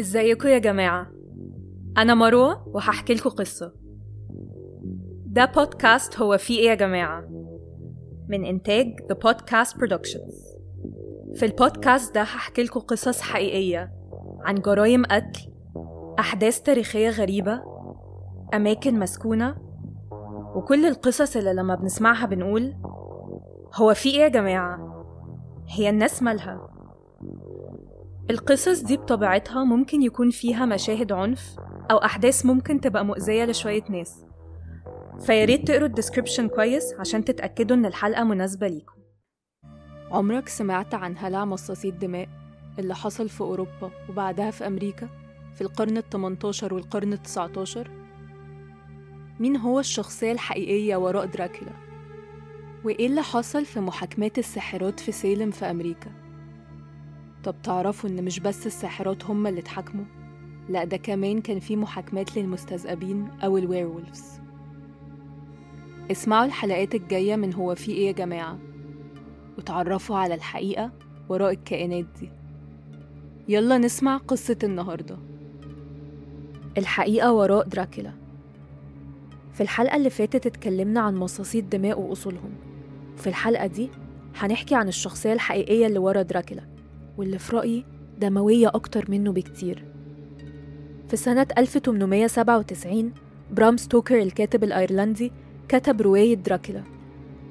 إزيكم يا جماعة؟ أنا مروة وهحكي لكم قصة. ده بودكاست هو فيه إيه يا جماعة؟ من إنتاج The Podcast Productions. في البودكاست ده هحكي لكم قصص حقيقية عن جرائم قتل أحداث تاريخية غريبة أماكن مسكونة وكل القصص اللي لما بنسمعها بنقول هو في إيه يا جماعة؟ هي الناس مالها. القصص دي بطبيعتها ممكن يكون فيها مشاهد عنف أو أحداث ممكن تبقى مؤذية لشوية ناس فياريت تقروا ال description كويس عشان تتأكدوا إن الحلقة مناسبة ليكم عمرك سمعت عن هلع مصاصي الدماء اللي حصل في أوروبا وبعدها في أمريكا في القرن ال 18 والقرن ال 19 مين هو الشخصية الحقيقية وراء دراكولا؟ وإيه اللي حصل في محاكمات الساحرات في سيلم في أمريكا؟ طب تعرفوا إن مش بس الساحرات هم اللي اتحاكموا؟ لأ ده كمان كان في محاكمات للمستذئبين أو الويرولفز اسمعوا الحلقات الجاية من هو في إيه يا جماعة وتعرفوا على الحقيقة وراء الكائنات دي. يلا نسمع قصة النهاردة. الحقيقة وراء دراكولا. في الحلقة اللي فاتت اتكلمنا عن مصاصي الدماء وأصولهم. وفي الحلقة دي هنحكي عن الشخصية الحقيقية اللي ورا دراكولا. واللي في رأيي دموية أكتر منه بكتير. في سنة 1897 برام ستوكر الكاتب الأيرلندي كتب رواية دراكولا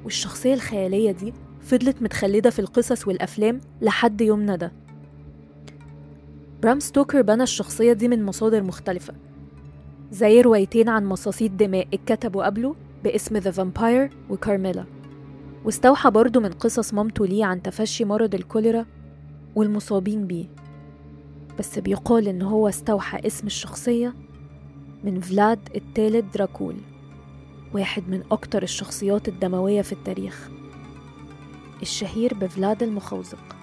والشخصية الخيالية دي فضلت متخلدة في القصص والأفلام لحد يومنا ده. برام ستوكر بنى الشخصية دي من مصادر مختلفة زي روايتين عن مصاصي الدماء اتكتبوا قبله باسم The Vampyre وكارميلا واستوحى برضه من قصص مامته ليه عن تفشي مرض الكوليرا والمصابين بيه. بس بيقال إن هو استوحى اسم الشخصية من فلاد الثالث دراكول واحد من أكتر الشخصيات الدموية في التاريخ. الشهير بفلاد المخوزق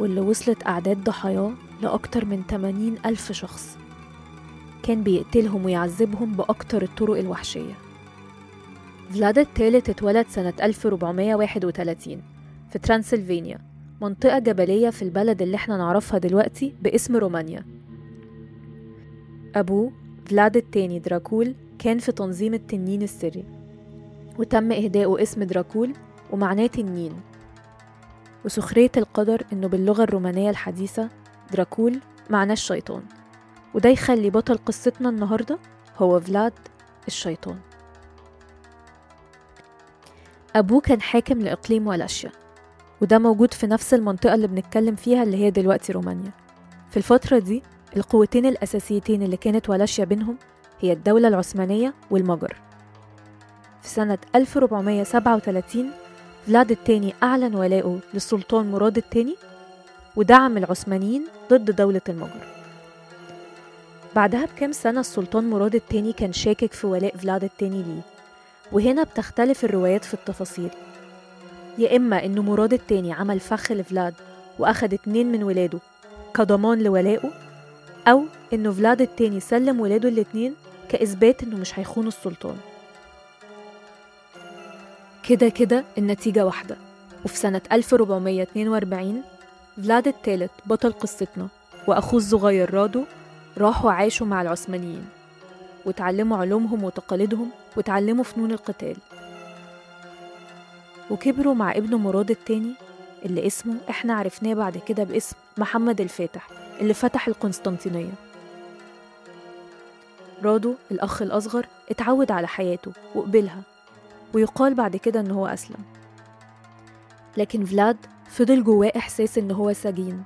واللي وصلت أعداد ضحاياه لأكتر من 80 ألف شخص. كان بيقتلهم ويعذبهم بأكتر الطرق الوحشية. فلاد الثالث اتولد سنة 1431 في ترانسلفانيا. منطقة جبلية في البلد اللي إحنا نعرفها دلوقتي باسم رومانيا. أبوه فلاد التاني دراكول كان في تنظيم التنين السري وتم إهدائه اسم دراكول ومعناه تنين. وسخرية القدر إنه باللغة الرومانية الحديثة دراكول معناه الشيطان. وده يخلي بطل قصتنا النهاردة هو فلاد الشيطان. أبوه كان حاكم لإقليم والاشيا. وده موجود في نفس المنطقة اللي بنتكلم فيها اللي هي دلوقتي رومانيا. في الفترة دي القوتين الأساسيتين اللي كانت والاشيا بينهم هي الدولة العثمانية والمجر. في سنة 1437 فلاد الثاني أعلن ولاءه للسلطان مراد الثاني ودعم العثمانيين ضد دولة المجر. بعدها بكام سنة السلطان مراد الثاني كان شاكك في ولاء فلاد الثاني ليه؟ وهنا بتختلف الروايات في التفاصيل. يا إما إنه مراد التاني عمل فخ لفلاد وأخد اتنين من ولاده كضمان لولائه أو إنه فلاد التاني سلم ولاده الاتنين كإثبات إنه مش هيخون السلطان. كده كده النتيجة واحدة وفي سنة 1442 فلاد الثالث بطل قصتنا وأخوه الصغير رادو راحوا عاشوا مع العثمانيين وتعلموا علومهم وتقاليدهم وتعلموا فنون القتال. وكبروا مع ابنه مراد التاني اللي اسمه إحنا عرفناه بعد كده باسم محمد الفاتح اللي فتح القسطنطينية. رادو الأخ الأصغر اتعود على حياته وقبلها ويقال بعد كده إن هو أسلم. لكن فلاد فضل جواه إحساس إن هو سجين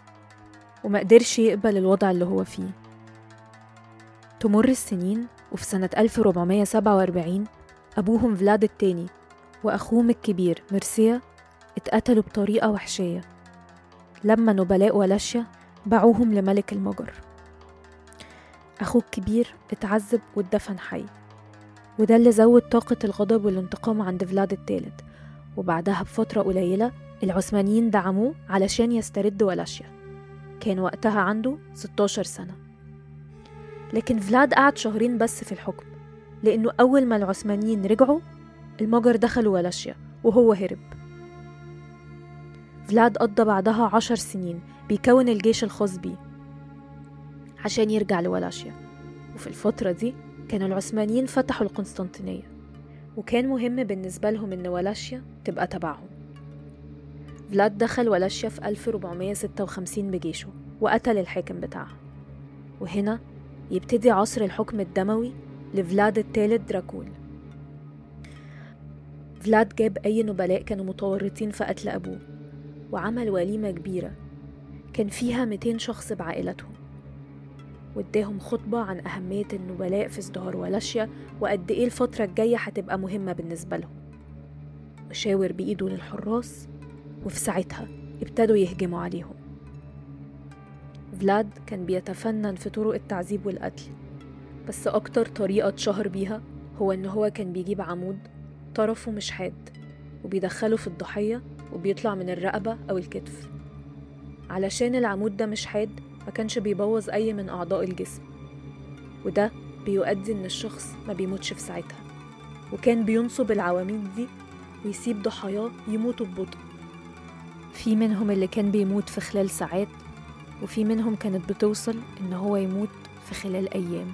ومقدرش يقبل الوضع اللي هو فيه. تمر السنين وفي سنة 1447 أبوهم فلاد التاني وأخوهم الكبير مرسيا اتقتلوا بطريقة وحشية. لما نبلاء ولاشيا باعوهم لملك المجر. أخوه الكبير اتعذب واتدفن حي وده اللي زود طاقة الغضب والانتقام عند فلاد الثالث وبعدها بفترة قليلة العثمانيين دعموه علشان يسترد ولاشيا. كان وقتها عنده 16 سنة. لكن فلاد قعد شهرين بس في الحكم لأنه أول ما العثمانيين رجعوا المجر دخلوا ولاشيا وهو هرب. فلاد قضى بعدها عشر سنين بيكون الجيش الخاص بيه عشان يرجع لولاشيا وفي الفترة دي كانوا العثمانيين فتحوا القسطنطينية وكان مهم بالنسبة لهم إن ولاشيا تبقى تبعهم. فلاد دخل ولاشيا في 1456 بجيشه وقتل الحاكم بتاعها. وهنا يبتدي عصر الحكم الدموي لفلاد الثالث دراكول. فلاد جاب أي نبلاء كانوا متورطين في قتل أبوه وعمل وليمة كبيرة. كان فيها 200 شخص بعائلتهم. واداهم خطبة عن أهمية النبلاء في ازدهار ولاشيا وقد إيه الفترة الجاية هتبقى مهمة بالنسبة لهم. وشاور بإيده للحراس وفي ساعتها ابتدوا يهجموا عليهم. فلاد كان بيتفنن في طرق التعذيب والقتل بس أكتر طريقة اتشهر بيها هو إن هو كان بيجيب عمود طرفه مش حاد وبيدخله في الضحية وبيطلع من الرقبة أو الكتف. علشان العمود ده مش حاد ما كانش بيبوظ أي من أعضاء الجسم. وده بيؤدي إن الشخص ما بيموتش في ساعتها. وكان بينصب العواميد دي ويسيب ضحاياه يموتوا ببطء. في منهم اللي كان بيموت في خلال ساعات وفي منهم كانت بتوصل إن هو يموت في خلال أيام.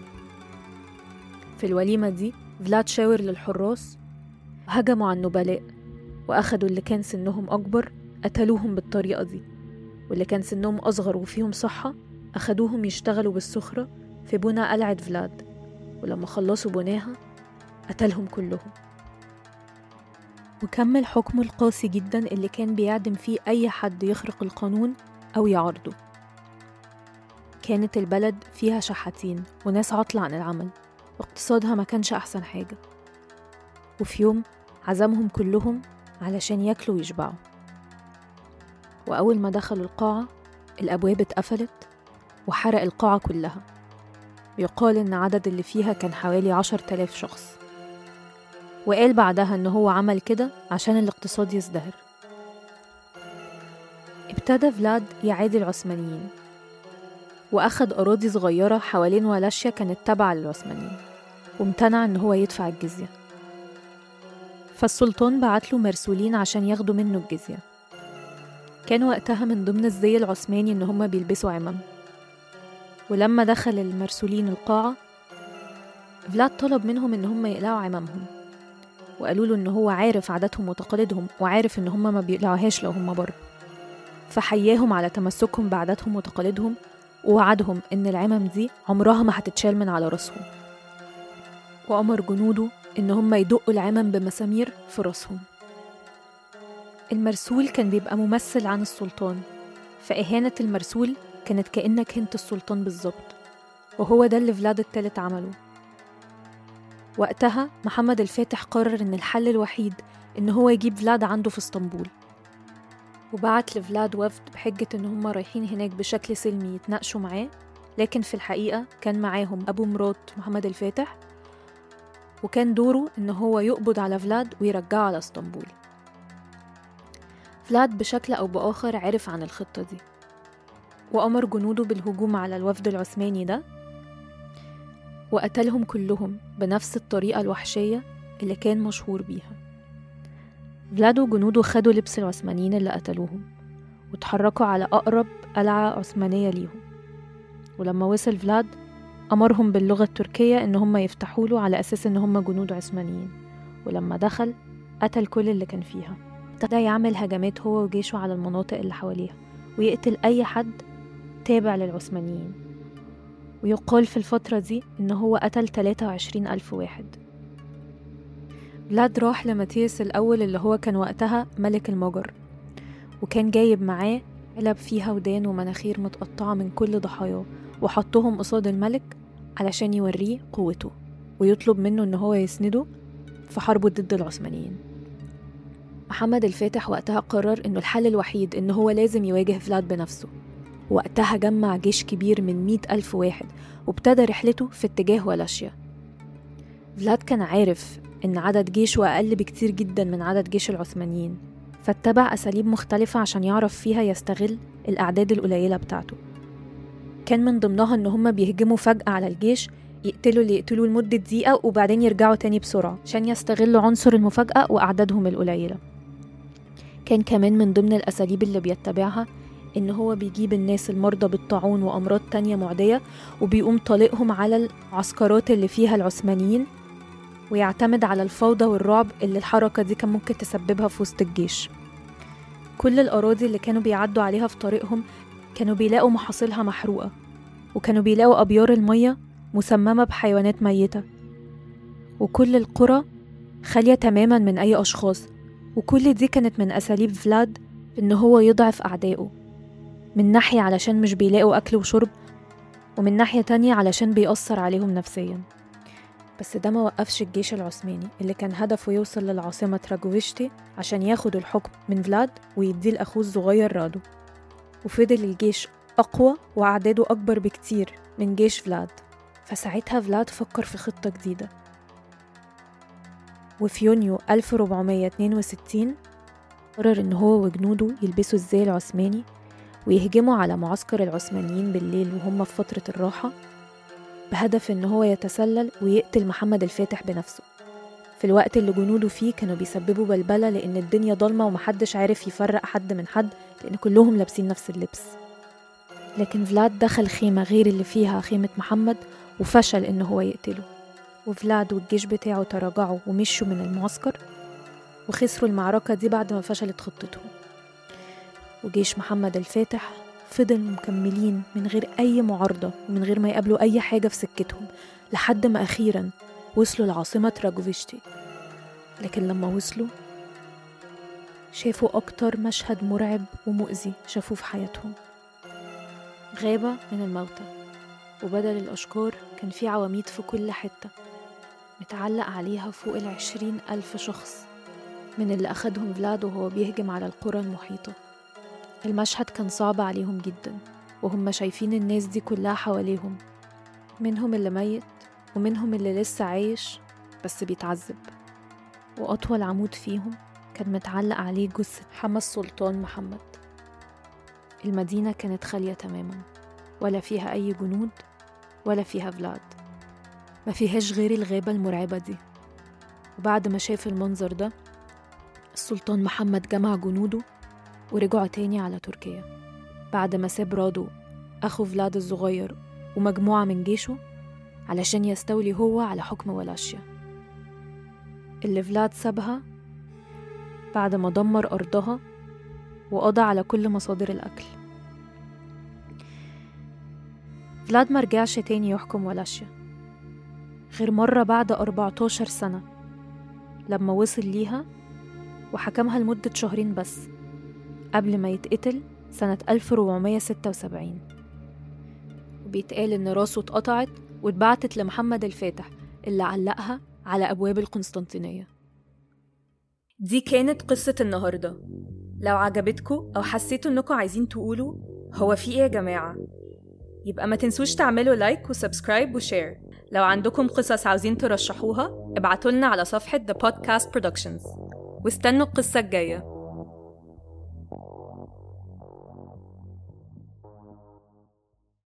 في الوليمة دي فلاد شاور للحراس هجموا على النبلاء وأخدوا اللي كان سنهم أكبر قتلوهم بالطريقة دي واللي كان سنهم أصغر وفيهم صحة أخدوهم يشتغلوا بالسخرة في بنى قلعة فلاد ولما خلصوا بناها قتلهم كلهم. وكمل حكمه القاسي جدا اللي كان بيعدم فيه أي حد يخرق القانون أو يعارضه. كانت البلد فيها شحاتين وناس عطلة عن العمل واقتصادها ما كانش أحسن حاجة. وفي يوم عزمهم كلهم علشان ياكلوا ويشبعوا. وأول ما دخلوا القاعة الأبواب اتقفلت وحرق القاعة كلها. يقال إن عدد اللي فيها كان حوالي عشر تلاف شخص. وقال بعدها إن هو عمل كده عشان الاقتصاد يزدهر. ابتدى فلاد يعادي العثمانيين. وأخد أراضي صغيرة حوالين ولاشيا كانت تابعة للعثمانيين. وامتنع إن هو يدفع الجزية. فالسلطان بعت له مرسولين عشان ياخدوا منه الجزية. كان وقتها من ضمن الزي العثماني إن هما بيلبسوا عمم. ولما دخل المرسولين القاعة فلاد طلب منهم إن هما يقلعوا عمامهم وقالوا له إن هو عارف عاداتهم وتقاليدهم وعارف إن هما ما بيقلعوهاش لو هما بره. فحياهم على تمسكهم بعاداتهم وتقاليدهم ووعدهم إن العمم دي عمرها ما هتتشال من على راسهم. وأمر جنوده إن هم يدقوا العمم بمسامير في راسهم المرسول كان بيبقى ممثل عن السلطان فإهانة المرسول كانت كأنك هنت السلطان بالظبط وهو ده اللي فلاد التالت عمله. وقتها محمد الفاتح قرر إن الحل الوحيد إن هو يجيب فلاد عنده في إسطنبول. وبعت لفلاد وفد بحجة إن هم رايحين هناك بشكل سلمي يتناقشوا معاه لكن في الحقيقة كان معاهم أبو مرات محمد الفاتح وكان دوره إن هو يقبض على فلاد ويرجعه على إسطنبول. فلاد بشكل أو بآخر عرف عن الخطة دي. وأمر جنوده بالهجوم على الوفد العثماني ده وقتلهم كلهم بنفس الطريقة الوحشية اللي كان مشهور بيها. فلاد وجنوده خدوا لبس العثمانيين اللي قتلوهم وتحركوا على أقرب قلعة عثمانية ليهم. ولما وصل فلاد أمرهم باللغة التركية إن هم يفتحوا له على أساس إن هم جنود عثمانيين. ولما دخل قتل كل اللي كان فيها. ابتدى يعمل هجمات هو وجيشه على المناطق اللي حواليها ويقتل أي حد تابع للعثمانيين. ويقال في الفترة دي إن هو قتل 23 ألف واحد. فلاد راح لماتيوس الأول اللي هو كان وقتها ملك المجر وكان جايب معاه علب فيها ودان ومناخير متقطعة من كل ضحاياه. وحطهم قصاد الملك علشان يوريه قوته ويطلب منه إن هو يسنده في حربه ضد العثمانيين. محمد الفاتح وقتها قرر إنه الحل الوحيد إن هو لازم يواجه فلاد بنفسه. وقتها جمع جيش كبير من مئة ألف واحد وابتدى رحلته في اتجاه ولاشيا. فلاد كان عارف إن عدد جيشه أقل بكتير جدا من عدد جيش العثمانيين فاتبع أساليب مختلفة عشان يعرف فيها يستغل الأعداد القليلة بتاعته. كان من ضمنها إن هما بيهجموا فجأة على الجيش يقتلوا اللي يقتلوا لمدة دقيقة وبعدين يرجعوا تاني بسرعة عشان يستغلوا عنصر المفاجأة وأعدادهم القليلة. كان كمان من ضمن الأساليب اللي بيتبعها إن هو بيجيب الناس المرضى بالطاعون وأمراض تانية معدية وبيقوم طالقهم على العسكرات اللي فيها العثمانيين ويعتمد على الفوضى والرعب اللي الحركة دي كان ممكن تسببها في وسط الجيش. كل الأراضي اللي كانوا بيعدوا عليها في طريقهم كانوا بيلاقوا محاصيلها محروقة وكانوا بيلاقوا أبيار المية مسممة بحيوانات ميتة. وكل القرى خالية تماما من أي أشخاص وكل دي كانت من أساليب فلاد إن هو يضعف أعدائه. من ناحية علشان مش بيلاقوا أكل وشرب ومن ناحية تانية علشان بيأثر عليهم نفسيا. بس ده ما وقفش الجيش العثماني اللي كان هدفه يوصل للعاصمة تراجوفشتي عشان ياخد الحكم من فلاد ويديه لأخوه الصغير رادو. وفضل الجيش أقوى وأعداده أكبر بكتير من جيش فلاد. فساعتها فلاد فكر في خطة جديدة. وفي يونيو 1462 قرر إن هو وجنوده يلبسوا الزي العثماني ويهجموا على معسكر العثمانيين بالليل وهم في فترة الراحة بهدف إن هو يتسلل ويقتل محمد الفاتح بنفسه. في الوقت اللي جنوده فيه كانوا بيسببوا بلبلة لأن الدنيا ضلمة ومحدش عارف يفرق حد من حد لأن كلهم لابسين نفس اللبس. لكن فلاد دخل خيمة غير اللي فيها خيمة محمد وفشل إن هو يقتله. وفلاد والجيش بتاعه تراجعوا ومشوا من المعسكر وخسروا المعركة دي بعد ما فشلت خطتهم وجيش محمد الفاتح فضل مكملين من غير أي معارضة ومن غير ما يقابلوا أي حاجة في سكتهم لحد ما أخيرا وصلوا لعاصمة راجوفيشتي. لكن لما وصلوا شافوا أكتر مشهد مرعب ومؤذي شافوه في حياتهم. غابة من الموتى وبدل الأشجار كان في عواميد في كل حتة متعلق عليها فوق العشرين ألف شخص من اللي أخدهم فلاد وهو بيهجم على القرى المحيطة. المشهد كان صعب عليهم جدا وهم شايفين الناس دي كلها حواليهم منهم اللي ميت ومنهم اللي لسه عايش بس بيتعذب وأطول عمود فيهم كان متعلق عليه جثة حما السلطان محمد. المدينة كانت خالية تماما ولا فيها أي جنود ولا فيها فلاد. ما فيهاش غير الغابة المرعبة دي. وبعد ما شاف المنظر ده السلطان محمد جمع جنوده ورجعوا تاني على تركيا. بعد ما ساب رادو أخو فلاد الصغير ومجموعة من جيشه علشان يستولي هو على حكم ولاشيا. اللي فلاد سابها بعد ما دمر أرضها وقضى على كل مصادر الأكل. فلاد مرجعش تاني يحكم ولاشيا. غير مرة بعد 14 سنة لما وصل ليها وحكمها لمدة شهرين بس قبل ما يتقتل سنة 1476 وبيتقال إن راسه اتقطعت واتبعتت لمحمد الفاتح اللي علقها على أبواب القسطنطينية. دي كانت قصة النهاردة. لو عجبتكم أو حسيتوا إنكم عايزين تقولوا هو في إيه يا جماعة؟ يبقى ما تنسوش تعملوا like و subscribe و share. لو عندكم قصص عاوزين ترشحوها ابعتولنا على صفحة The Podcast Productions. واستنوا القصة الجاية.